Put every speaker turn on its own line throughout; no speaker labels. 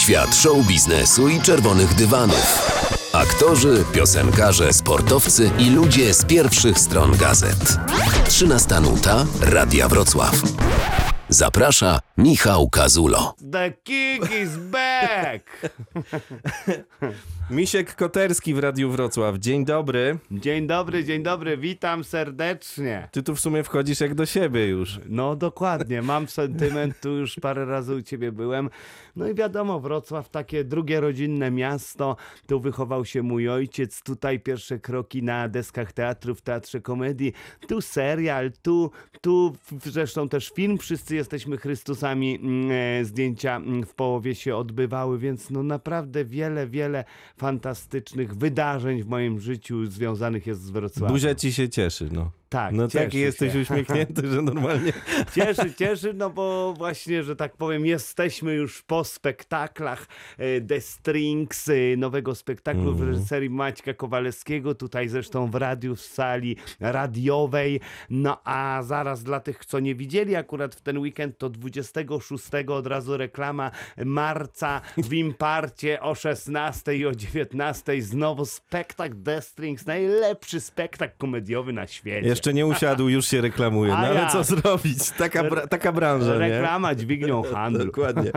Świat show biznesu i czerwonych dywanów. Aktorzy, piosenkarze, sportowcy i ludzie z pierwszych stron gazet. 13 nuta Radia Wrocław. Zaprasza Michał Kazulo.
The king is back!
Misiek Koterski w Radiu Wrocław. Dzień dobry.
Dzień dobry, dzień dobry, witam serdecznie.
Ty tu w sumie wchodzisz jak do siebie już.
No dokładnie, mam sentyment, tu już parę razy u ciebie byłem. No i wiadomo, Wrocław takie drugie rodzinne miasto, tu wychował się mój ojciec, tutaj pierwsze kroki na deskach teatru, w Teatrze Komedii, tu serial, tu, tu zresztą też film, wszyscy jesteśmy Chrystusami, mm, e, zdjęcia mm, w połowie się odbywały, więc no naprawdę wiele, wiele fantastycznych wydarzeń w moim życiu związanych jest z Wrocławiem.
Buzia ci się cieszy, no.
Tak,
No taki jesteś
się.
uśmiechnięty, że normalnie.
Cieszy, cieszy, no bo właśnie, że tak powiem, jesteśmy już po spektaklach e, The Strings, e, nowego spektaklu w reżyserii Maćka Kowalewskiego, tutaj zresztą w radiu, w sali radiowej. No a zaraz dla tych, co nie widzieli akurat w ten weekend, to 26 od razu reklama marca w Imparcie o 16 i o 19 znowu spektakl The Strings, najlepszy spektakl komediowy na świecie.
Jeszcze nie usiadł, już się reklamuje. No
A
ale co zrobić? Taka, bra- taka branża, nie?
Reklama dźwignią handlu.
Dokładnie.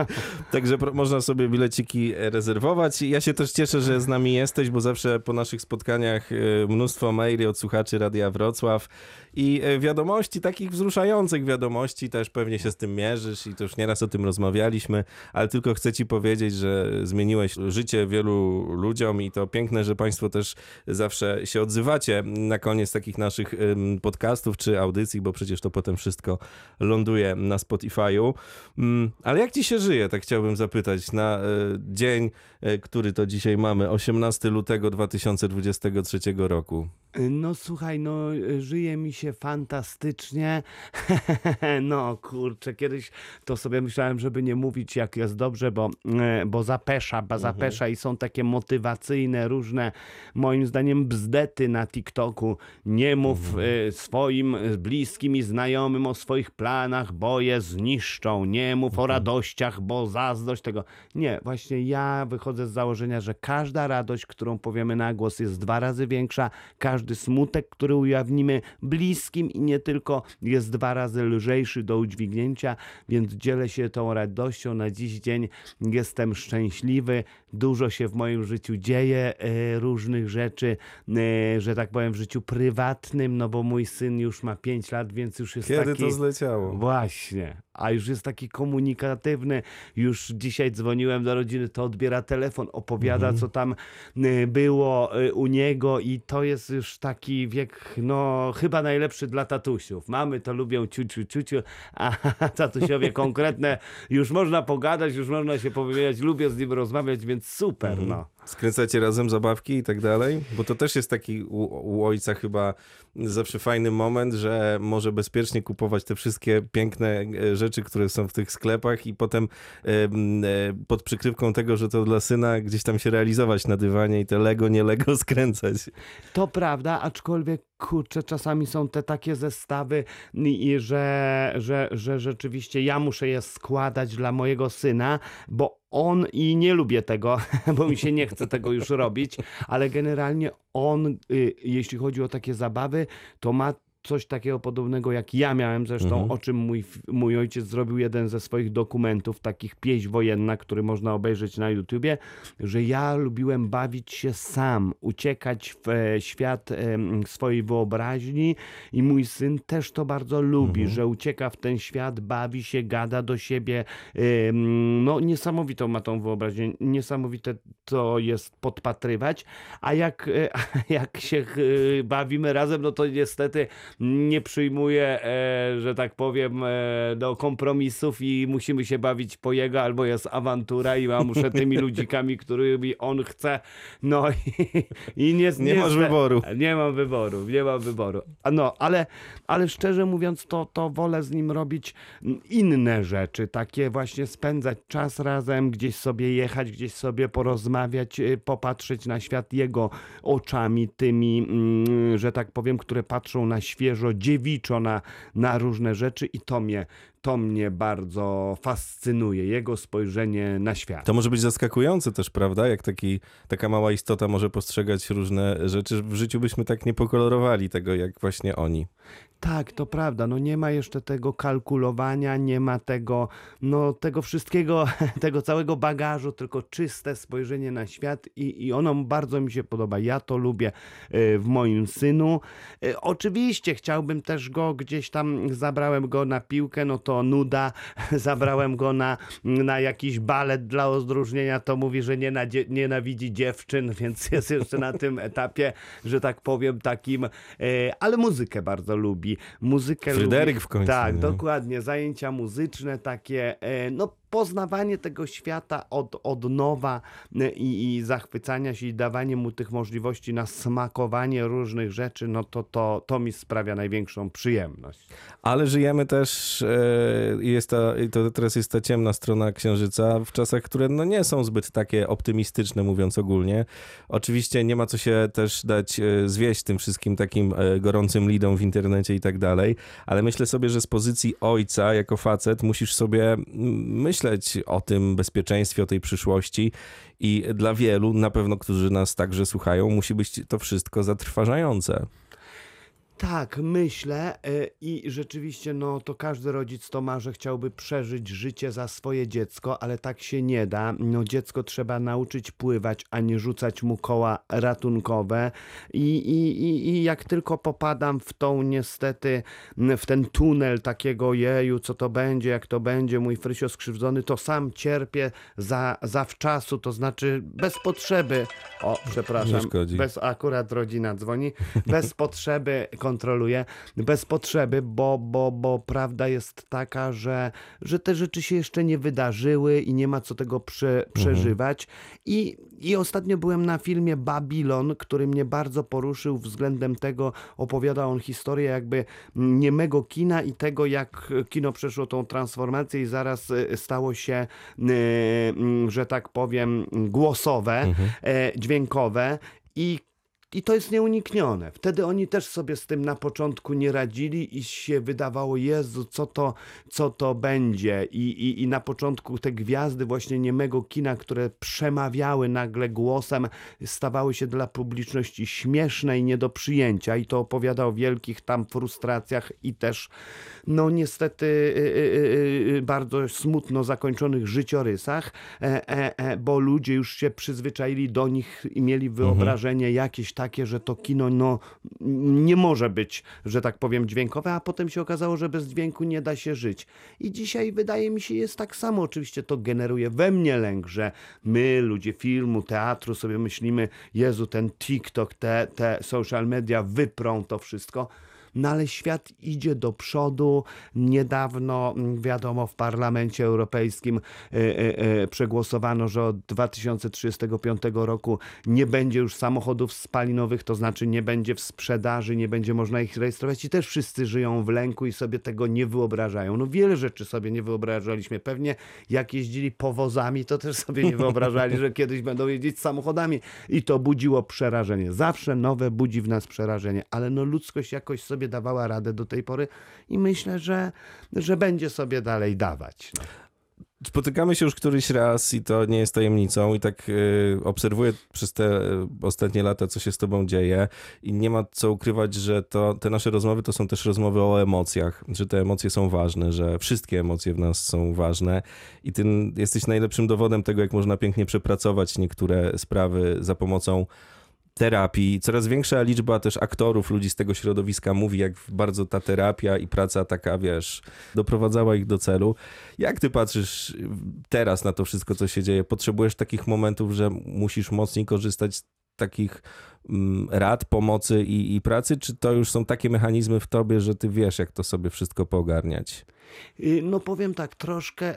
Także można sobie bileciki rezerwować. Ja się też cieszę, że z nami jesteś, bo zawsze po naszych spotkaniach e, mnóstwo maili od słuchaczy Radia Wrocław i e, wiadomości, takich wzruszających wiadomości, też pewnie się z tym mierzysz i to już nieraz o tym rozmawialiśmy, ale tylko chcę ci powiedzieć, że zmieniłeś życie wielu ludziom i to piękne, że państwo też zawsze się odzywacie na koniec takich naszych podcastów czy audycji, bo przecież to potem wszystko ląduje na Spotify'u. Mm, Ale jak ci się żyje, tak chciałbym zapytać, na e, dzień, e, który to dzisiaj mamy, 18 lutego 2023 roku.
No słuchaj, no żyje mi się fantastycznie. No kurczę, kiedyś to sobie myślałem, żeby nie mówić jak jest dobrze, bo, e, bo zapesza, bo zapesza i są takie motywacyjne różne, moim zdaniem bzdety na TikToku. Nie mów e, swoim e, bliskim i znajomym o swoich planach, bo je zniszczą. Nie mów o radościach, bo zazdrość tego. Nie, właśnie ja wychodzę z założenia, że każda radość, którą powiemy na głos jest dwa razy większa, każdy smutek, który ujawnimy bliskim i nie tylko jest dwa razy lżejszy do udźwignięcia, więc dzielę się tą radością na dziś dzień. Jestem szczęśliwy, dużo się w moim życiu dzieje, e, różnych rzeczy, e, że tak powiem w życiu prywatnym, no bo mój syn już ma 5 lat, więc już jest
Kiedy
taki...
to zleciało?
Właśnie, a już jest taki komunikatywny. Już dzisiaj dzwoniłem do rodziny, to odbiera telefon, opowiada, co tam y, było y, u niego, i to jest już taki wiek, no chyba najlepszy dla tatusiów. Mamy to lubią ciuciu, ciuciu, a tatusiowie konkretne, już można pogadać, już można się powiedzieć, lubię z nim rozmawiać, więc super, no.
Skręcacie razem zabawki i tak dalej? Bo to też jest taki u, u ojca chyba zawsze fajny moment, że może bezpiecznie kupować te wszystkie piękne e, rzeczy, które są w tych sklepach i potem em, e, pod przykrywką tego, że to dla syna gdzieś tam się realizować na dywanie i te Lego, nie Lego skręcać.
To prawda, aczkolwiek kurczę, czasami są te takie zestawy, i, że, że, że rzeczywiście ja muszę je składać dla mojego syna, bo on i nie lubię tego, bo mi się nie chce tego już robić, ale generalnie on, y, jeśli chodzi o takie zabawy, to ma coś takiego podobnego jak ja miałem zresztą, o czym mój, mój ojciec zrobił jeden ze swoich dokumentów, takich pieśń wojenna, który można obejrzeć na YouTubie, że ja lubiłem bawić się sam, uciekać w e, świat em, swojej wyobraźni i mój syn też to bardzo lubi, że ucieka w ten świat, bawi się, gada do siebie. em, No niesamowitą ma tą wyobraźnię, niesamowite to jest podpatrywać, a jak, e, jak się e, bawimy razem, no to niestety nie przyjmuje, e, że tak powiem, e, do kompromisów i musimy się bawić po jego, albo jest awantura i ja muszę tymi ludzikami, którymi on chce, no i, i nie,
Nie masz wyboru.
Nie mam wyboru, nie mam wyboru. No, ale, ale szczerze mówiąc, to, to wolę z nim robić inne rzeczy, takie właśnie spędzać czas razem, gdzieś sobie jechać, gdzieś sobie porozmawiać, y, popatrzeć na świat jego oczami, tymi, mm, że tak powiem, które patrzą na świeżo, dziewiczo na, na różne rzeczy i to mnie to mnie bardzo fascynuje, jego spojrzenie na świat.
To może być zaskakujące też, prawda? Jak taki, taka mała istota może postrzegać różne rzeczy. W życiu byśmy tak nie pokolorowali tego, jak właśnie oni.
Tak, to prawda. No nie ma jeszcze tego kalkulowania, nie ma tego, no tego wszystkiego, tego całego bagażu, tylko czyste spojrzenie na świat i, i ono bardzo mi się podoba. Ja to lubię y, w moim synu. Y, Oczywiście chciałbym też go gdzieś tam, zabrałem go na piłkę, no to nuda, zabrałem go na, na jakiś balet dla odróżnienia, to mówi, że nienadzie- nienawidzi dziewczyn, więc jest jeszcze na tym etapie, że tak powiem, takim, e, ale muzykę bardzo lubi. Muzykę
Fryderyk
lubi.
w końcu,
Tak,
nie?
dokładnie. Zajęcia muzyczne, takie, e, no poznawanie tego świata od, od nowa e, i, i zachwycania się i dawanie mu tych możliwości na smakowanie różnych rzeczy, no to, to, to mi sprawia największą przyjemność.
Ale żyjemy też, e, i jest to teraz jest ta ciemna strona księżyca, w czasach, które no nie są zbyt takie optymistyczne, mówiąc ogólnie. Oczywiście nie ma co się też dać e, zwieść tym wszystkim takim gorącym lidom w internecie i tak dalej, ale myślę sobie, że z pozycji ojca, jako facet, musisz sobie mm, myśleć o tym bezpieczeństwie, o tej przyszłości i dla wielu, na pewno, którzy nas także słuchają, musi być to wszystko zatrważające.
Tak, myślę y, i rzeczywiście no to każdy rodzic to ma, że chciałby przeżyć życie za swoje dziecko, ale tak się nie da. No dziecko trzeba nauczyć pływać, a nie rzucać mu koła ratunkowe i, i, i, i jak tylko popadam w tą niestety, w ten tunel takiego jeju, co to będzie, jak to będzie, mój Frysio skrzywdzony, to sam cierpię za, zawczasu, to znaczy bez potrzeby. O, przepraszam, bez akurat rodzina dzwoni, bez potrzeby kontroluję, bez potrzeby, bo, bo, bo prawda jest taka, że, że te rzeczy się jeszcze nie wydarzyły i nie ma co tego prze, przeżywać. I, I ostatnio byłem na filmie Babylon, który mnie bardzo poruszył względem tego, opowiada on historię jakby niemego kina i tego, jak kino przeszło tą transformację i zaraz e, stało się, e, że tak powiem, głosowe, e, dźwiękowe. I i to jest nieuniknione. Wtedy oni też sobie z tym na początku nie radzili i się wydawało, Jezu, co to, co to będzie. I, i, I na początku te gwiazdy właśnie niemego kina, które przemawiały nagle głosem, stawały się dla publiczności śmieszne i nie do przyjęcia. I to opowiada o wielkich tam frustracjach i też, no niestety, y, y, y, bardzo smutno zakończonych życiorysach, e, e, e, bo ludzie już się przyzwyczaili do nich i mieli wyobrażenie jakieś takie, że to kino no, nie może być, że tak powiem, dźwiękowe, a potem się okazało, że bez dźwięku nie da się żyć. I dzisiaj wydaje mi się jest tak samo. Oczywiście to generuje we mnie lęk, że my, ludzie filmu, teatru, sobie myślimy, Jezu, ten TikTok, te, te social media wyprą to wszystko. No ale świat idzie do przodu. Niedawno, mm, wiadomo, w Parlamencie Europejskim e, e, e, przegłosowano, że od 2035 roku nie będzie już samochodów spalinowych, to znaczy nie będzie w sprzedaży, nie będzie można ich rejestrować i też wszyscy żyją w lęku i sobie tego nie wyobrażają. No wiele rzeczy sobie nie wyobrażaliśmy. Pewnie jak jeździli powozami, to też sobie nie wyobrażali, że kiedyś będą jeździć samochodami i to budziło przerażenie. Zawsze nowe budzi w nas przerażenie, ale no ludzkość jakoś sobie dawała radę do tej pory i myślę, że, że będzie sobie dalej dawać. No.
Spotykamy się już któryś raz i to nie jest tajemnicą i tak y, obserwuję przez te y, ostatnie lata, co się z tobą dzieje i nie ma co ukrywać, że to, te nasze rozmowy to są też rozmowy o emocjach, że te emocje są ważne, że wszystkie emocje w nas są ważne i ty jesteś najlepszym dowodem tego, jak można pięknie przepracować niektóre sprawy za pomocą terapii. Coraz większa liczba też aktorów, ludzi z tego środowiska mówi, jak bardzo ta terapia i praca taka, wiesz, doprowadzała ich do celu. Jak ty patrzysz teraz na to wszystko, co się dzieje? Potrzebujesz takich momentów, że musisz mocniej korzystać z takich rad, pomocy i, i pracy, czy to już są takie mechanizmy w tobie, że ty wiesz, jak to sobie wszystko poogarniać?
Y, No powiem tak, troszkę,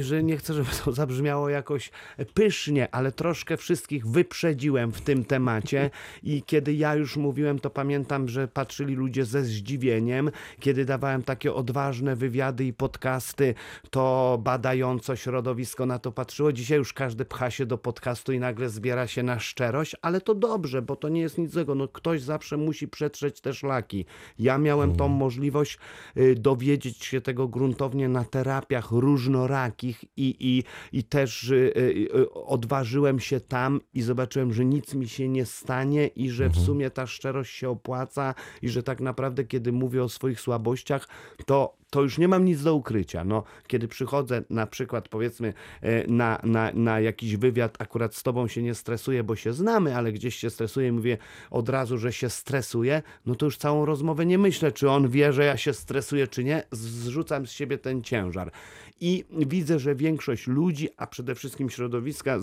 że nie chcę, żeby to zabrzmiało jakoś pysznie, ale troszkę wszystkich wyprzedziłem w tym temacie i kiedy ja już mówiłem, to pamiętam, że patrzyli ludzie ze zdziwieniem. Kiedy dawałem takie odważne wywiady i podcasty, to badająco środowisko na to patrzyło. Dzisiaj już każdy pcha się do podcastu i nagle zbiera się na szczerość, ale to dobrze, bo bo to nie jest nic złego. No, ktoś zawsze musi przetrzeć te szlaki. Ja miałem tą możliwość y, dowiedzieć się tego gruntownie na terapiach różnorakich i, i, i też y, y, odważyłem się tam i zobaczyłem, że nic mi się nie stanie i że w sumie ta szczerość się opłaca i że tak naprawdę, kiedy mówię o swoich słabościach, to to już nie mam nic do ukrycia. No, kiedy przychodzę na przykład powiedzmy e, na, na, na jakiś wywiad, akurat z tobą się nie stresuję, bo się znamy, ale gdzieś się stresuję mówię od razu, że się stresuję, no to już całą rozmowę nie myślę, czy on wie, że ja się stresuję, czy nie. Zrzucam z siebie ten ciężar. I widzę, że większość ludzi, a przede wszystkim środowiska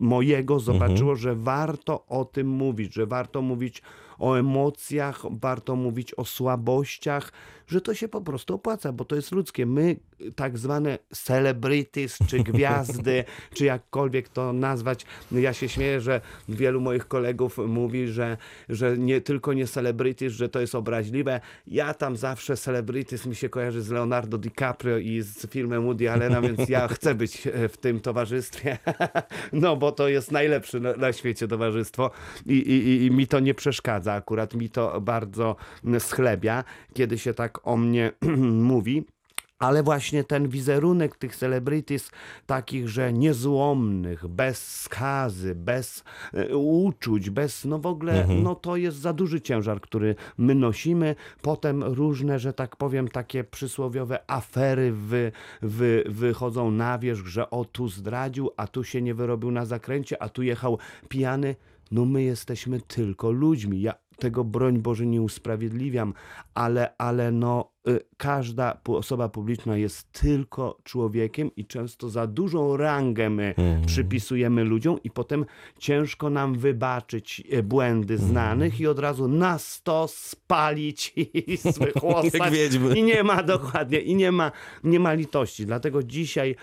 mojego zobaczyło, że warto o tym mówić, że warto mówić o emocjach, warto mówić o słabościach, że to się po prostu opłaca, bo to jest ludzkie. My, tak zwane celebrities, czy gwiazdy, czy jakkolwiek to nazwać, ja się śmieję, że wielu moich kolegów mówi, że, że nie tylko nie celebrities, że to jest obraźliwe. Ja tam zawsze celebrities mi się kojarzy z Leonardo DiCaprio i z filmem Woody Allena, więc ja chcę być w tym towarzystwie, no bo to jest najlepsze na, na świecie towarzystwo i, i, i mi to nie przeszkadza akurat, mi to bardzo schlebia, kiedy się tak o mnie mówi. Ale właśnie ten wizerunek tych celebrities, takich, że niezłomnych, bez skazy, bez e, uczuć, bez, no w ogóle, no to jest za duży ciężar, który my nosimy. Potem różne, że tak powiem, takie przysłowiowe afery wy, wy, wychodzą na wierzch, że o tu zdradził, a tu się nie wyrobił na zakręcie, a tu jechał pijany. No my jesteśmy tylko ludźmi. Ja tego broń Boże nie usprawiedliwiam, ale, ale no każda pu- osoba publiczna jest tylko człowiekiem i często za dużą rangę my przypisujemy ludziom i potem ciężko nam wybaczyć e, błędy znanych i od razu na sto spalić i zwychłosać. I nie ma dokładnie, i nie ma, nie ma litości. Dlatego dzisiaj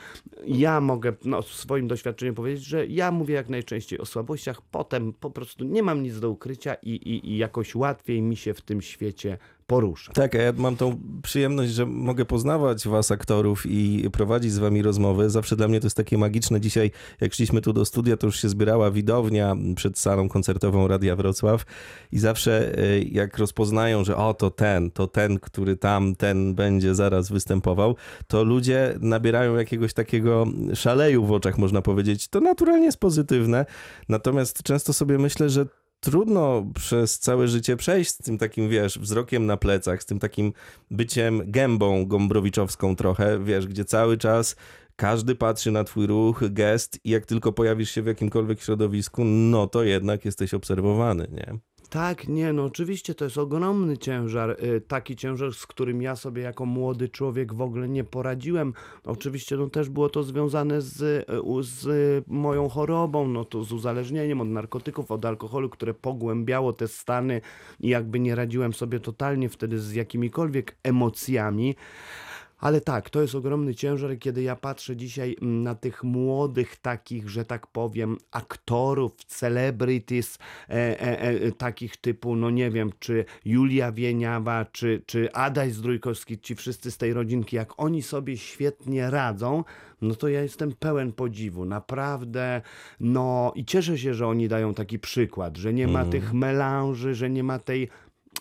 ja mogę no, w swoim doświadczeniu powiedzieć, że ja mówię jak najczęściej o słabościach, potem po prostu nie mam nic do ukrycia i, i, i jakoś łatwiej mi się w tym świecie porusza.
Tak, ja mam tą przyjemność, że mogę poznawać was, aktorów, i prowadzić z wami rozmowy. Zawsze dla mnie to jest takie magiczne. Dzisiaj, jak szliśmy tu do studia, to już się zbierała widownia przed salą koncertową Radia Wrocław i zawsze e, jak rozpoznają, że o, to ten, to ten, który tam, ten będzie zaraz występował, to ludzie nabierają jakiegoś takiego szaleju w oczach, można powiedzieć. To naturalnie jest pozytywne, natomiast często sobie myślę, że trudno przez całe życie przejść z tym takim, wiesz, wzrokiem na plecach, z tym takim byciem gębą gombrowiczowską trochę, wiesz, gdzie cały czas każdy patrzy na twój ruch, gest i jak tylko pojawisz się w jakimkolwiek środowisku, no to jednak jesteś obserwowany, nie?
Tak, nie, no oczywiście to jest ogromny ciężar, y, taki ciężar, z którym ja sobie jako młody człowiek w ogóle nie poradziłem. Oczywiście no też było to związane z, z moją chorobą, no to z uzależnieniem od narkotyków, od alkoholu, które pogłębiało te stany i jakby nie radziłem sobie totalnie wtedy z jakimikolwiek emocjami. Ale tak, to jest ogromny ciężar, kiedy ja patrzę dzisiaj mm, na tych młodych takich, że tak powiem, aktorów, celebrities, e, e, e, takich typu, no nie wiem, czy Julia Wieniawa, czy, czy Adaś Zdrójkowski, ci wszyscy z tej rodzinki, jak oni sobie świetnie radzą, no to ja jestem pełen podziwu, naprawdę, no i cieszę się, że oni dają taki przykład, że nie ma tych melanży, że nie ma tej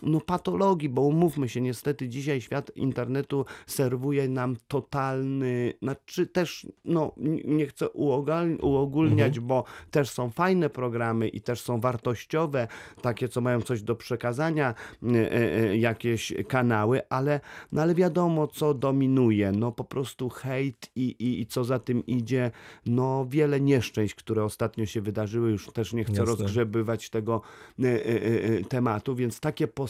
no, patologii, bo umówmy się, niestety dzisiaj świat internetu serwuje nam totalny, znaczy też, no nie chcę uogólniać, bo też są fajne programy i też są wartościowe, takie, co mają coś do przekazania, e, e, jakieś kanały, ale, no, ale wiadomo, co dominuje, no po prostu hejt i, i, i co za tym idzie, no wiele nieszczęść, które ostatnio się wydarzyły, już też nie chcę
Jasne.
rozgrzebywać tego e, tematu, więc takie postawy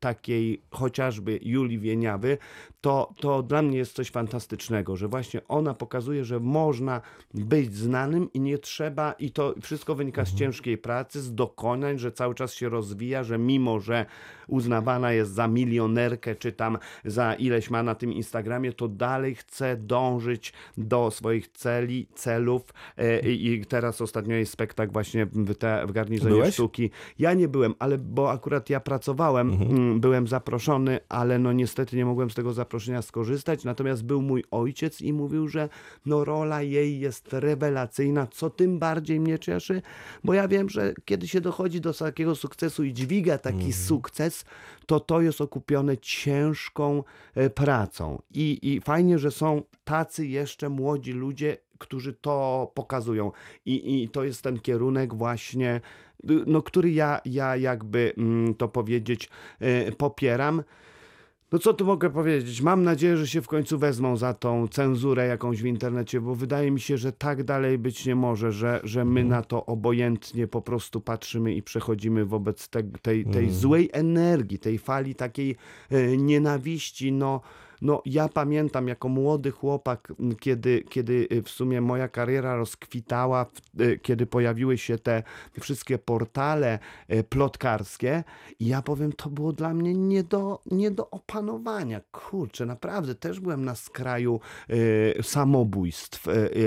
takiej chociażby Julii Wieniawy, to, to dla mnie jest coś fantastycznego, że właśnie ona pokazuje, że można być znanym i nie trzeba, i to wszystko wynika z ciężkiej pracy, z dokonań, że cały czas się rozwija, że mimo, że uznawana jest za milionerkę, czy tam za ileś ma na tym Instagramie, to dalej chce dążyć do swoich celi, celów e, i i teraz ostatnio jest spektakl właśnie w, te, w garnizonie
Byłeś?
sztuki. Ja nie byłem, ale bo akurat ja pracowałem pracowałem, mm, byłem zaproszony, ale no niestety nie mogłem z tego zaproszenia skorzystać. Natomiast był mój ojciec i mówił, że no rola jej jest rewelacyjna, co tym bardziej mnie cieszy, bo ja wiem, że kiedy się dochodzi do takiego sukcesu i dźwiga taki sukces, to to jest okupione ciężką e, pracą. I, I fajnie, że są tacy jeszcze młodzi ludzie, którzy to pokazują. I, i to jest ten kierunek właśnie, no, który ja, ja jakby mm, to powiedzieć e, popieram. No co tu mogę powiedzieć? Mam nadzieję, że się w końcu wezmą za tą cenzurę jakąś w internecie, bo wydaje mi się, że tak dalej być nie może, że, że my na to obojętnie po prostu patrzymy i przechodzimy wobec te, tej, tej złej energii, tej fali takiej e, nienawiści. No, no ja pamiętam jako młody chłopak, kiedy, kiedy y, w sumie moja kariera rozkwitała, y, kiedy pojawiły się te wszystkie portale y, plotkarskie i ja powiem, to było dla mnie nie do, nie do opanowania. Kurczę, naprawdę też byłem na skraju samobójstw,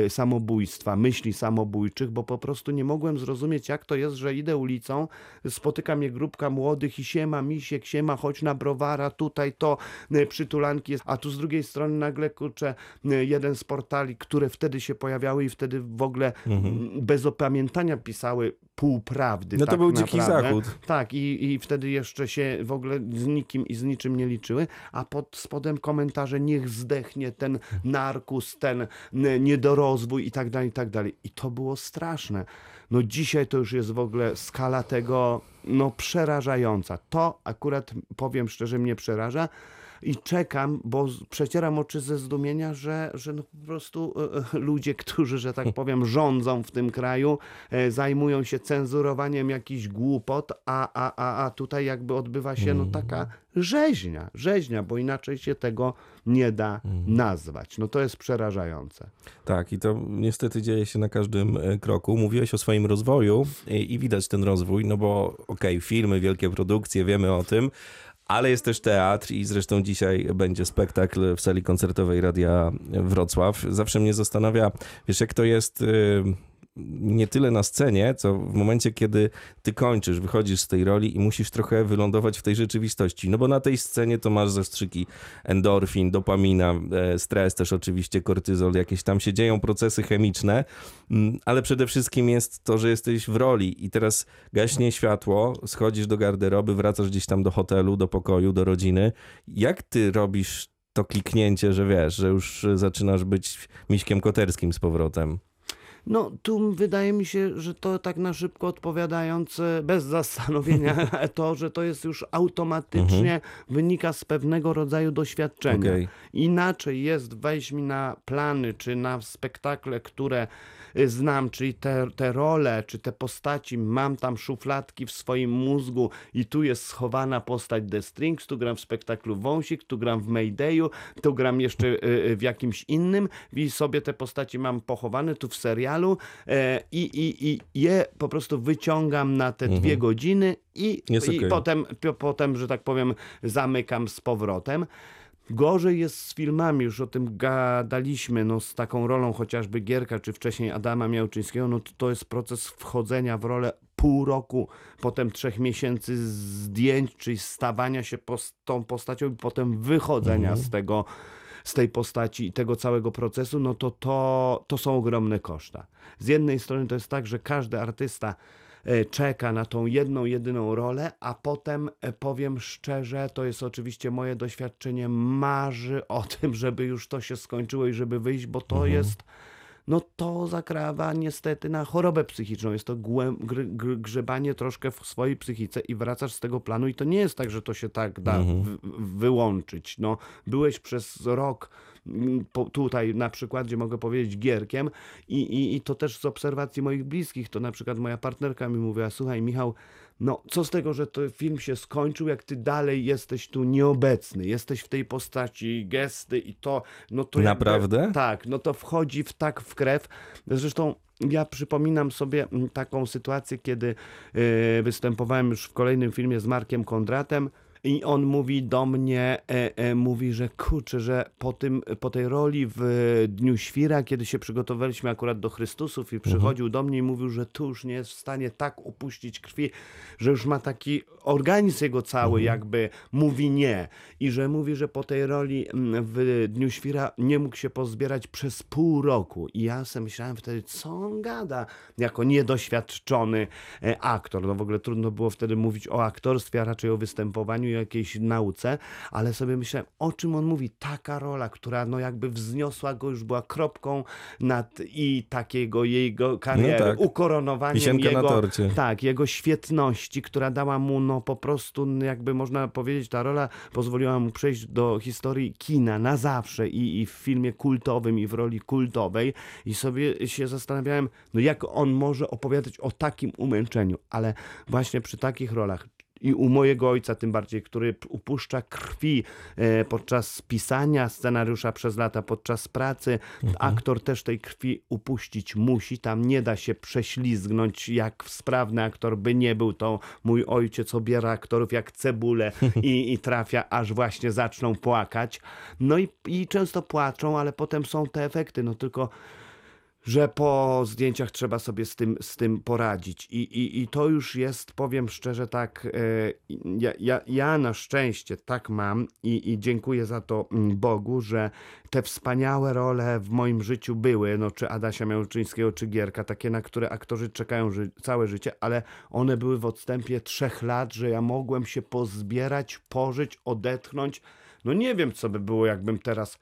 samobójstwa, myśli samobójczych, bo po prostu nie mogłem zrozumieć, jak to jest, że idę ulicą, spotyka mnie grupka młodych i siema, misiek, siema, chodź na browara, tutaj to, przytulanki jest, a tu z drugiej strony nagle, kurczę, jeden z portali, które wtedy się pojawiały i wtedy w ogóle mm, bez opamiętania pisały półprawdy.
No to
tak
był dziki
naprawdę.
zachód.
Tak, i, i wtedy jeszcze się w ogóle z nikim i z niczym nie liczyły, a pod spodem komentarze niech zdechnie ten narkus, ten niedorozwój i tak dalej, i tak dalej. I to było straszne. No dzisiaj to już jest w ogóle skala tego, no przerażająca. To akurat, powiem szczerze, mnie przeraża. I czekam, bo przecieram oczy ze zdumienia, że, że no po prostu e, e, ludzie, którzy, że tak powiem, rządzą w tym kraju, e, zajmują się cenzurowaniem jakichś głupot, a, a, a, a tutaj jakby odbywa się no taka rzeźnia, rzeźnia, bo inaczej się tego nie da nazwać. No to jest przerażające.
Tak, i to niestety dzieje się na każdym kroku. Mówiłeś o swoim rozwoju i, i widać ten rozwój, no bo okej, filmy, wielkie produkcje, wiemy o tym, ale jest też teatr i zresztą dzisiaj będzie spektakl w sali koncertowej Radia Wrocław. Zawsze mnie zastanawia, wiesz, jak to jest y, nie tyle na scenie, co w momencie, kiedy ty kończysz, wychodzisz z tej roli i musisz trochę wylądować w tej rzeczywistości. No bo na tej scenie to masz zastrzyki endorfin, dopamina, e, stres też oczywiście, kortyzol, jakieś tam się dzieją procesy chemiczne, mm, ale przede wszystkim jest to, że jesteś w roli i teraz gaśnie światło, schodzisz do garderoby, wracasz gdzieś tam do hotelu, do pokoju, do rodziny. Jak ty robisz to kliknięcie, że wiesz, że już zaczynasz być miśkiem koterskim z powrotem?
No, tu wydaje mi się, że to tak na szybko odpowiadając, e, bez zastanowienia, to, że to jest już automatycznie wynika z pewnego rodzaju doświadczenia.
Okej.
Inaczej jest wejść mi na plany, czy na spektakle, które znam, czyli te, te role, czy te postaci, mam tam szufladki w swoim mózgu i tu jest schowana postać The Strings, tu gram w spektaklu Wąsik, tu gram w Maydayu, tu gram jeszcze y, y, w jakimś innym i sobie te postaci mam pochowane tu w serialu e, i, i, i je po prostu wyciągam na te dwie godziny i, i
okej.
potem, po- potem, że tak powiem, zamykam z powrotem. Gorzej jest z filmami, już o tym gadaliśmy, no z taką rolą chociażby Gierka, czy wcześniej Adama Miałczyńskiego, no to, to jest proces wchodzenia w rolę pół roku, potem trzech miesięcy zdjęć, czyli stawania się pos- tą postacią i potem wychodzenia z tego, z tej postaci i tego całego procesu, no to, to to są ogromne koszta. Z jednej strony to jest tak, że każdy artysta czeka na tą jedną, jedyną rolę, a potem e, powiem szczerze, to jest oczywiście moje doświadczenie, marzy o tym, żeby już to się skończyło i żeby wyjść, bo to jest no to zakrawa niestety na chorobę psychiczną. Jest to grzebanie troszkę w swojej psychice i wracasz z tego planu i to nie jest tak, że to się tak da w- wyłączyć. No, byłeś przez rok po, tutaj na przykładzie mogę powiedzieć Gierkiem i, i, i to też z obserwacji moich bliskich, to na przykład moja partnerka mi mówiła, słuchaj Michał, no co z tego, że to film się skończył, jak ty dalej jesteś tu nieobecny, jesteś w tej postaci, gesty i to, no to jakby-
Naprawdę?
tak, no to wchodzi w tak w krew. Zresztą ja przypominam sobie taką sytuację, kiedy y, występowałem już w kolejnym filmie z Markiem Kondratem i on mówi do mnie, e, e, mówi, że kurczę, że po, tym, po tej roli w Dniu Świra, kiedy się przygotowaliśmy akurat do Chrystusów i przychodził do mnie i mówił, że tu już nie jest w stanie tak upuścić krwi, że już ma taki organizm jego cały jakby mówi nie. I że mówi, że po tej roli w Dniu Świra nie mógł się pozbierać przez pół roku. I ja sobie myślałem wtedy, co on gada, jako niedoświadczony e, aktor, no w ogóle trudno było wtedy mówić o aktorstwie, a raczej o występowaniu jakiejś nauce, ale sobie myślałem, o czym on mówi, taka rola, która no jakby wzniosła go, już była kropką nad i takiego jego kariery,
tak.
ukoronowaniem
Wisienka na
jego, tak, jego świetności, która dała mu no po prostu, no, jakby można powiedzieć, ta rola pozwoliła mu przejść do historii kina na zawsze i, i w filmie kultowym i w roli kultowej. I sobie się zastanawiałem, no jak on może opowiadać o takim umęczeniu, ale właśnie przy takich rolach i u mojego ojca tym bardziej, który upuszcza krwi e, podczas pisania scenariusza przez lata, podczas pracy. Aktor też tej krwi upuścić musi. Tam nie da się prześlizgnąć, jak sprawny aktor by nie był. To mój ojciec obiera aktorów jak cebulę i, i trafia, aż właśnie zaczną płakać. No i, i często płaczą, ale potem są te efekty. No tylko że po zdjęciach trzeba sobie z tym, z tym poradzić. I, i, I to już jest, powiem szczerze, tak. e, Ja, ja, ja na szczęście tak mam i, i dziękuję za to mm, Bogu, że te wspaniałe role w moim życiu były, no czy Adasia Miałczyńskiego, czy Gierka, takie, na które aktorzy czekają ży całe życie, ale one były w odstępie trzech lat, że ja mogłem się pozbierać, pożyć, odetchnąć. No nie wiem, co by było, jakbym teraz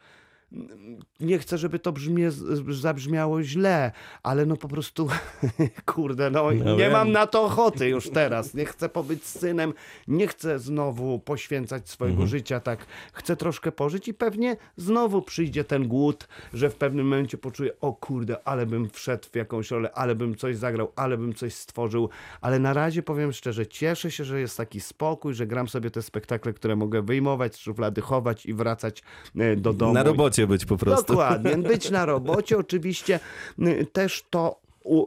nie chcę, żeby to brzmie, zabrzmiało źle, ale no po prostu, kurde, no,
No
nie
wiem.
mam na to ochoty już teraz. Nie chcę pobyć synem, nie chcę znowu poświęcać swojego
Mhm.
życia, tak. Chcę troszkę pożyć i pewnie znowu przyjdzie ten głód, że w pewnym momencie poczuję, o kurde, ale bym wszedł w jakąś rolę, ale bym coś zagrał, ale bym coś stworzył, ale na razie powiem szczerze, cieszę się, że jest taki spokój, że gram sobie te spektakle, które mogę wyjmować z szuflady, chować i wracać e, do domu.
Na robocie być po prostu.
Dokładnie, być na robocie. Oczywiście y, też to.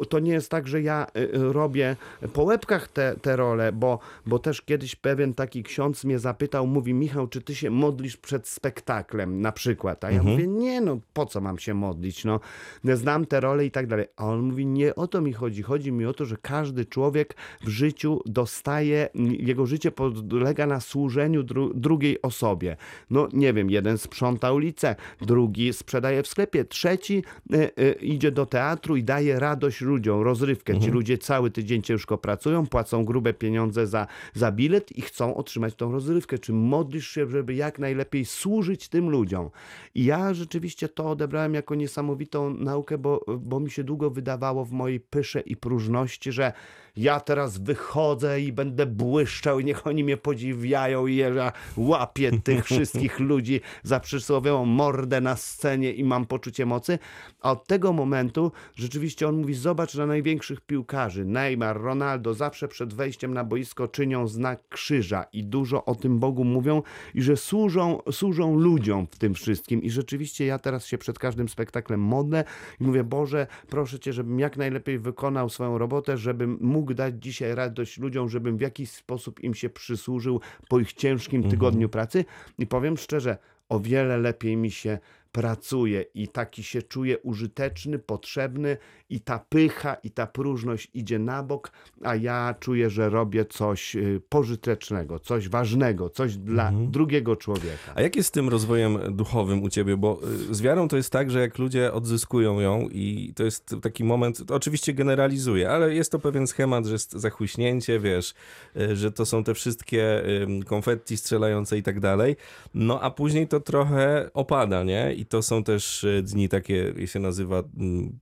To nie jest tak, że ja y, y, robię po łebkach te, te role, bo, bo też kiedyś pewien taki ksiądz mnie zapytał, mówi Michał, czy ty się modlisz przed spektaklem na przykład? A ja mówię, nie no, po co mam się modlić? No, znam te role i tak dalej. A on mówi, nie o to mi chodzi. Chodzi mi o to, że każdy człowiek w życiu dostaje, jego życie podlega na służeniu dru drugiej osobie. No nie wiem, jeden sprząta ulicę, drugi sprzedaje w sklepie, trzeci y, y, idzie do teatru i daje radość ludziom, rozrywkę. Ci ludzie cały tydzień ciężko pracują, płacą grube pieniądze za, za bilet i chcą otrzymać tą rozrywkę. Czy modlisz się, żeby jak najlepiej służyć tym ludziom? I ja rzeczywiście to odebrałem jako niesamowitą naukę, bo, bo mi się długo wydawało w mojej pysze i próżności, że ja teraz wychodzę i będę błyszczał i niech oni mnie podziwiają i ja łapię tych wszystkich ludzi za przysłowiową mordę na scenie i mam poczucie mocy. A od tego momentu rzeczywiście on mówi, zobacz na największych piłkarzy, Neymar, Ronaldo, zawsze przed wejściem na boisko czynią znak krzyża i dużo o tym Bogu mówią i że służą, służą ludziom w tym wszystkim. I rzeczywiście ja teraz się przed każdym spektaklem modlę i mówię, Boże, proszę Cię, żebym jak najlepiej wykonał swoją robotę, żebym mógł dać dzisiaj radość ludziom, żebym w jakiś sposób im się przysłużył po ich ciężkim tygodniu pracy. I powiem szczerze, o wiele lepiej mi się pracuje i taki się czuję użyteczny, potrzebny i ta pycha i ta próżność idzie na bok, a ja czuję, że robię coś y, pożytecznego, coś ważnego, coś dla drugiego człowieka.
A jak jest z tym rozwojem duchowym u ciebie? Bo y, z wiarą to jest tak, że jak ludzie odzyskują ją i to jest taki moment, to oczywiście generalizuję, ale jest to pewien schemat, że jest zachłyśnięcie, wiesz, y, że to są te wszystkie konfetti strzelające i tak dalej. No a później to trochę opada, nie? I to są też y, dni takie, się nazywa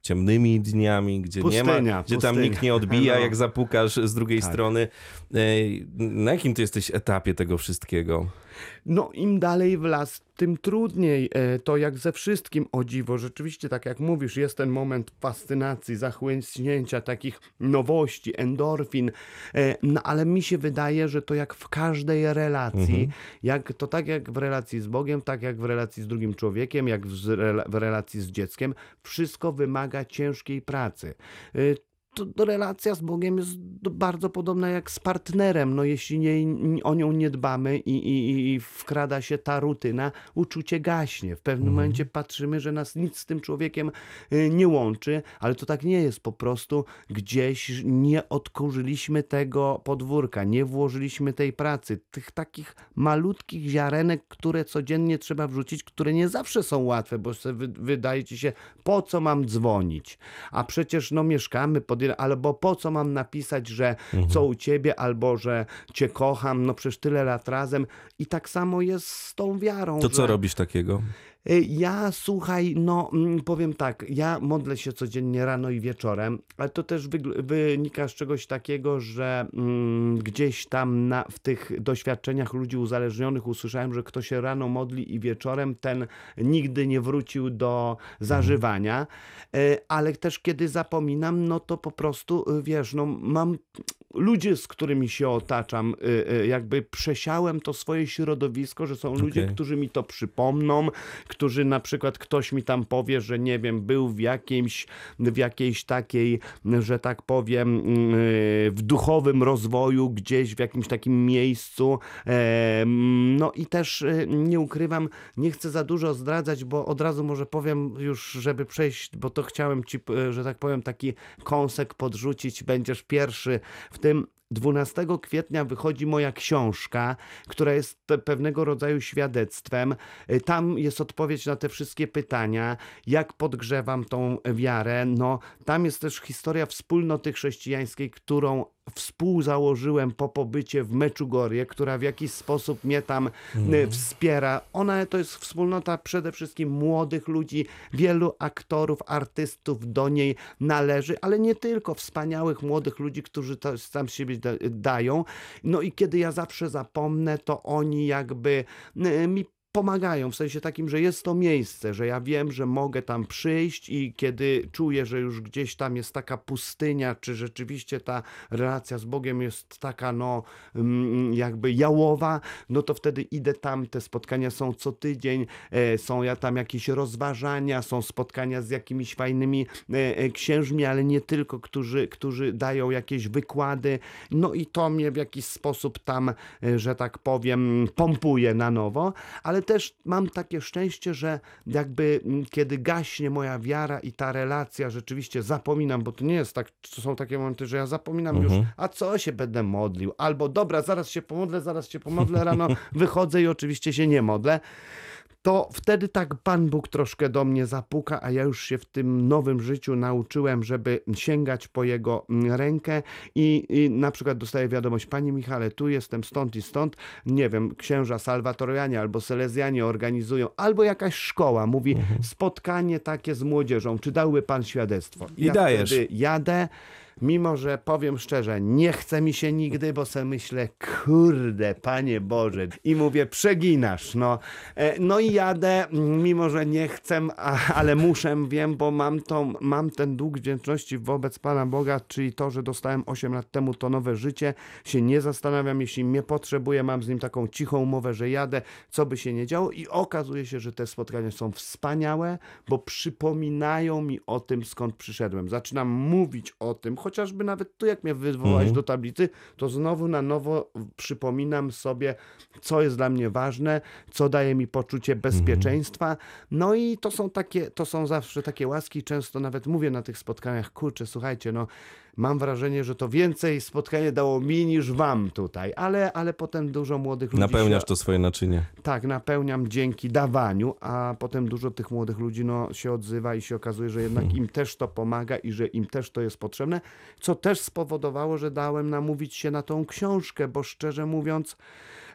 ciemnymi dniami, gdzie nie ma,
Pustynia,
gdzie tam
pustynia.
nikt nie odbija,
No.
jak zapukasz z drugiej
Tak.
strony. Ej, Na jakim ty jesteś etapie tego wszystkiego?
No im dalej w las, tym trudniej. E, To jak ze wszystkim, o dziwo, rzeczywiście tak jak mówisz, jest ten moment fascynacji, zachłyśnięcia, takich nowości, endorfin, E, no ale mi się wydaje, że to jak w każdej relacji, jak, to tak jak w relacji z Bogiem, tak jak w relacji z drugim człowiekiem, jak w, w relacji z dzieckiem, wszystko wymaga ciężkiej pracy. To, relacja z Bogiem jest bardzo podobna jak z partnerem. No jeśli nie, o nią nie dbamy i, i, i wkrada się ta rutyna, uczucie gaśnie. W pewnym momencie patrzymy, że nas nic z tym człowiekiem y, nie łączy, ale to tak nie jest. Po prostu gdzieś nie odkurzyliśmy tego podwórka, nie włożyliśmy tej pracy, tych takich malutkich ziarenek, które codziennie trzeba wrzucić, które nie zawsze są łatwe, bo wydaje ci się, po co mam dzwonić? A przecież no mieszkamy pod jednym, albo po co mam napisać, że co u ciebie, albo że cię kocham, no przecież tyle lat razem. I tak samo jest z tą wiarą.
To co
że...
robisz takiego?
Y, Ja słuchaj, no mm, powiem tak, ja modlę się codziennie rano i wieczorem, ale to też wynika z czegoś takiego, że mm, gdzieś tam na, w tych doświadczeniach ludzi uzależnionych usłyszałem, że kto się rano modli i wieczorem, ten nigdy nie wrócił do zażywania, Y, ale też kiedy zapominam, no to po prostu, y, wiesz, no mam ludzie, z którymi się otaczam, y, y, jakby przesiałem to swoje środowisko, że są ludzie, którzy mi to przypomną, którzy na przykład ktoś mi tam powie, że nie wiem, był w jakimś, w jakiejś takiej, że tak powiem, y, w duchowym rozwoju, gdzieś w jakimś takim miejscu. No i też nie ukrywam, nie chcę za dużo zdradzać, bo od razu może powiem już, żeby przejść, bo to chciałem ci, że tak powiem, taki kąsek podrzucić. Będziesz pierwszy w tym 12 kwietnia wychodzi moja książka, która jest pe- pewnego rodzaju świadectwem. Y, Tam jest odpowiedź na te wszystkie pytania, jak podgrzewam tą wiarę. No, tam jest też historia wspólnoty chrześcijańskiej, którą współzałożyłem po pobycie w Meczugorje, która w jakiś sposób mnie tam y, wspiera. Ona to jest wspólnota przede wszystkim młodych ludzi, wielu aktorów, artystów do niej należy, ale nie tylko wspaniałych młodych ludzi, którzy to sam z siebie da, dają. No i kiedy ja zawsze zapomnę, to oni jakby y, mi pomagają, w sensie takim, że jest to miejsce, że ja wiem, że mogę tam przyjść i kiedy czuję, że już gdzieś tam jest taka pustynia, czy rzeczywiście ta relacja z Bogiem jest taka, no, mm, jakby jałowa, no to wtedy idę tam, te spotkania są co tydzień, e, są ja tam jakieś rozważania, są spotkania z jakimiś fajnymi e, e, księżmi, ale nie tylko, którzy, którzy dają jakieś wykłady, no i to mnie w jakiś sposób tam, że tak powiem, pompuje na nowo, ale też mam takie szczęście, że jakby mm, kiedy gaśnie moja wiara i ta relacja, rzeczywiście zapominam, bo to nie jest tak, to są takie momenty, że ja zapominam już, a co się będę modlił, albo dobra, zaraz się pomodlę, zaraz się pomodlę, rano wychodzę i oczywiście się nie modlę to wtedy tak Pan Bóg troszkę do mnie zapuka, a ja już się w tym nowym życiu nauczyłem, żeby sięgać po Jego mm, rękę i, i na przykład dostaję wiadomość, Panie Michale, tu jestem stąd i stąd, nie wiem, księża salwatorianie albo selezjanie organizują, albo jakaś szkoła mówi, spotkanie takie z młodzieżą, czy dałby Pan świadectwo?
I dajesz.
Wtedy jadę, mimo że powiem szczerze, nie chce mi się nigdy, bo sobie myślę, kurde, Panie Boże. I mówię, przeginasz, no. E, No i jadę, mimo że nie chcę, ale muszę, wiem, bo mam, tą, mam ten dług wdzięczności wobec Pana Boga, czyli to, że dostałem 8 lat temu to nowe życie, się nie zastanawiam, jeśli mnie potrzebuje, mam z nim taką cichą umowę, że jadę, co by się nie działo i okazuje się, że te spotkania są wspaniałe, bo przypominają mi o tym, skąd przyszedłem. Zaczynam mówić o tym, chociażby nawet tu, jak mnie wywołałeś do tablicy, to znowu na nowo przypominam sobie, co jest dla mnie ważne, co daje mi poczucie bezpieczeństwa. No i to są takie, to są zawsze takie łaski. Często nawet mówię na tych spotkaniach, kurczę, słuchajcie, no mam wrażenie, że to więcej spotkanie dało mi niż wam tutaj, ale, ale potem dużo młodych ludzi
Napełniasz
się,
to swoje naczynie.
tak, napełniam dzięki dawaniu, a potem dużo tych młodych ludzi no, się odzywa i się okazuje, że jednak im też to pomaga i że im też to jest potrzebne, co też spowodowało, że dałem namówić się na tą książkę, bo szczerze mówiąc,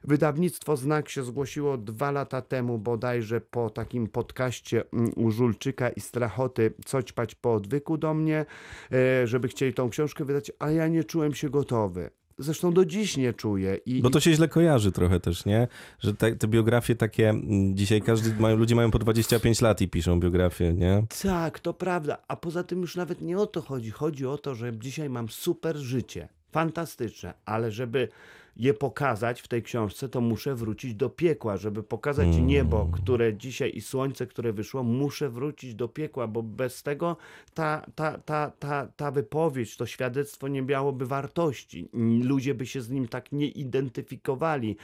wydawnictwo Znak się zgłosiło dwa lata temu bodajże po takim podcaście mm, u Żulczyka i Strachoty coś pać po odwyku do mnie, e, żeby chcieli tą książkę wydać, a ja nie czułem się gotowy. Zresztą do dziś nie czuję. I,
Bo to się źle kojarzy trochę też, nie? Że te, te biografie takie, mm, dzisiaj każdy, mają, ludzie mają po 25 lat i piszą biografie, nie?
Tak, to prawda. A poza tym już nawet nie o to chodzi. Chodzi o to, że dzisiaj mam super życie. Fantastyczne, ale żeby je pokazać w tej książce, to muszę wrócić do piekła, żeby pokazać niebo, które dzisiaj i słońce, które wyszło, muszę wrócić do piekła, bo bez tego ta, ta, ta, ta, ta wypowiedź, to świadectwo nie miałoby wartości. Ludzie by się z nim tak nie identyfikowali.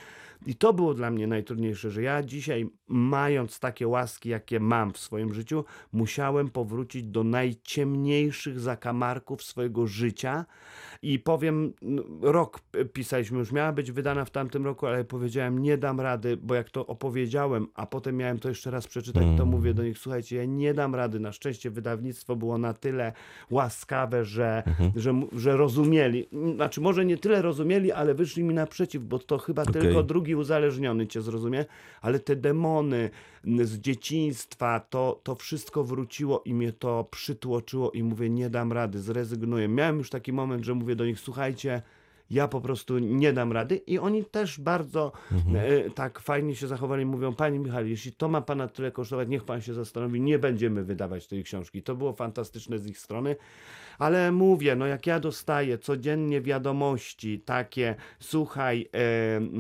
I to było dla mnie najtrudniejsze, że ja dzisiaj, mając takie łaski, jakie mam w swoim życiu, musiałem powrócić do najciemniejszych zakamarków swojego życia. I powiem, rok pisaliśmy, już miała być wydana w tamtym roku, ale powiedziałem, nie dam rady, bo jak to opowiedziałem, a potem miałem to jeszcze raz przeczytać, to mówię do nich, słuchajcie, ja nie dam rady. Na szczęście wydawnictwo było na tyle łaskawe, że, że, m- że rozumieli. Znaczy, może nie tyle rozumieli, ale wyszli mi naprzeciw, bo to chyba
Okej.
tylko drugi uzależniony cię zrozumie, ale te demony z dzieciństwa, to, to wszystko wróciło i mnie to przytłoczyło i mówię, nie dam rady, zrezygnuję. Miałem już taki moment, że mówię do nich, słuchajcie, ja po prostu nie dam rady i oni też bardzo e, tak fajnie się zachowali. Mówią, panie Michał, jeśli to ma pana tyle kosztować, niech pan się zastanowi, nie będziemy wydawać tej książki. To było fantastyczne z ich strony, ale mówię, no jak ja dostaję codziennie wiadomości takie, słuchaj,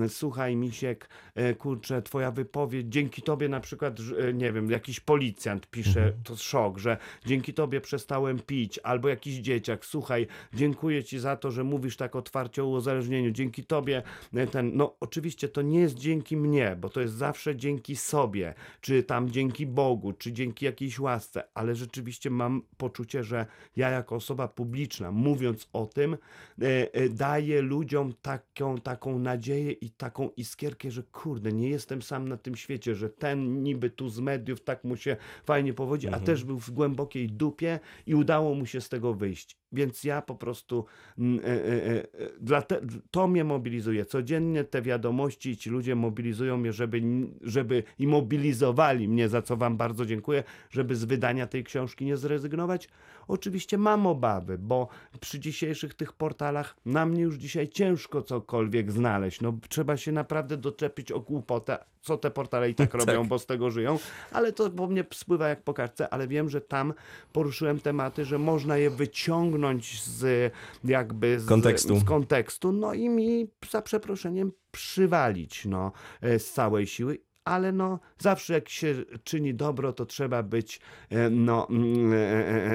e, słuchaj Misiek, e, kurczę, twoja wypowiedź, dzięki tobie na przykład, e, nie wiem, jakiś policjant pisze, to szok, że dzięki tobie przestałem pić, albo jakiś dzieciak, słuchaj, dziękuję ci za to, że mówisz tak otwarcie o uzależnieniu, dzięki tobie e, ten, no oczywiście to nie jest dzięki mnie, bo to jest zawsze dzięki sobie, czy tam dzięki Bogu, czy dzięki jakiejś łasce, ale rzeczywiście mam poczucie, że ja jako osoba publiczna, mówiąc o tym, e, e, daję ludziom taką, taką nadzieję i taką iskierkę, że kurde, nie jestem sam na tym świecie, że ten niby tu z mediów tak mu się fajnie powodzi, a też był w głębokiej dupie i udało mu się z tego wyjść. Więc ja po prostu e, e, e, to mnie mobilizuje. Codziennie te wiadomości i ci ludzie mobilizują mnie, żeby, żeby i mobilizowali mnie, za co Wam bardzo dziękuję, żeby z wydania tej książki nie zrezygnować. Oczywiście mam obawy, bo przy dzisiejszych tych portalach na mnie już dzisiaj ciężko cokolwiek znaleźć. No, trzeba się naprawdę doczepić o głupotę, co te portale i tak robią, bo z tego żyją, ale to po mnie spływa jak po kartce, ale wiem, że tam poruszyłem tematy, że można je wyciągnąć z jakby z
Kontekstu.
z kontekstu no i mi za przeproszeniem przywalić no, e, z całej siły. Ale no, zawsze jak się czyni dobro, to trzeba być e, no, mm,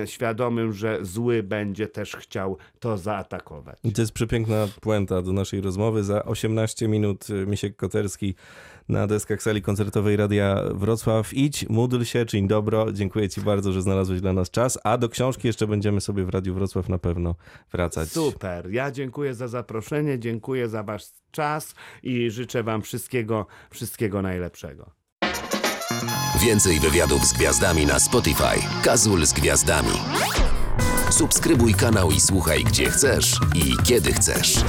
e, świadomym, że zły będzie też chciał to zaatakować.
I to jest przepiękna puenta do naszej rozmowy. Za 18 minut Misiek Koterski na deskach sali koncertowej Radia Wrocław. Idź, módl się, czyń dobro. Dziękuję ci bardzo, że znalazłeś dla nas czas. A do książki jeszcze będziemy sobie w Radiu Wrocław na pewno wracać.
Super. Ja dziękuję za zaproszenie, dziękuję za wasz czas i życzę wam wszystkiego, wszystkiego najlepszego.
Więcej wywiadów z gwiazdami na Spotify. Kazul z gwiazdami. Subskrybuj kanał i słuchaj gdzie chcesz i kiedy chcesz.